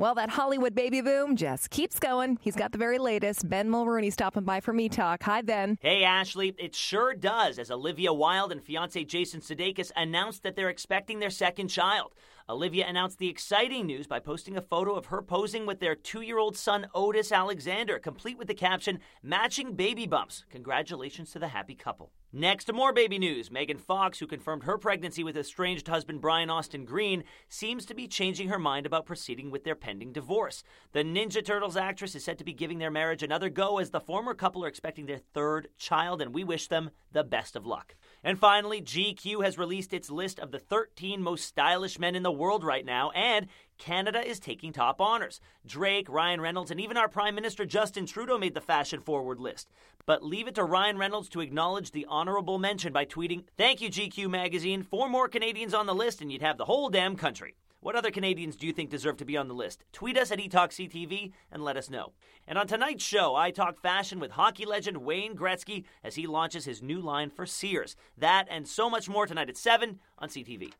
Well, that Hollywood baby boom just keeps going. He's got the very latest. Ben Mulroney stopping by for eTalk. Hi, Ben. Hey, Ashley. It sure does, as Olivia Wilde and fiance Jason Sudeikis announced that they're expecting their second child. Olivia announced the exciting news by posting a photo of her posing with their two year old son, Otis Alexander, complete with the caption, Matching baby bumps. Congratulations to the happy couple. Next to more baby news, Megan Fox, who confirmed her pregnancy with estranged husband Brian Austin Green, seems to be changing her mind about proceeding with their pending divorce. The Ninja Turtles actress is said to be giving their marriage another go as the former couple are expecting their third child, and we wish them the best of luck. And finally, GQ has released its list of the 13 most stylish men in the world right now, and Canada is taking top honors. Drake, Ryan Reynolds, and even our Prime Minister Justin Trudeau made the fashion forward list. But leave it to Ryan Reynolds to acknowledge the honorable mention by tweeting, Thank you, GQ Magazine. Four more Canadians on the list, and you'd have the whole damn country. What other Canadians do you think deserve to be on the list? Tweet us at eTalkCTV and let us know. And on tonight's show, I talk fashion with hockey legend Wayne Gretzky as he launches his new line for Sears. That and so much more tonight at 7 on CTV.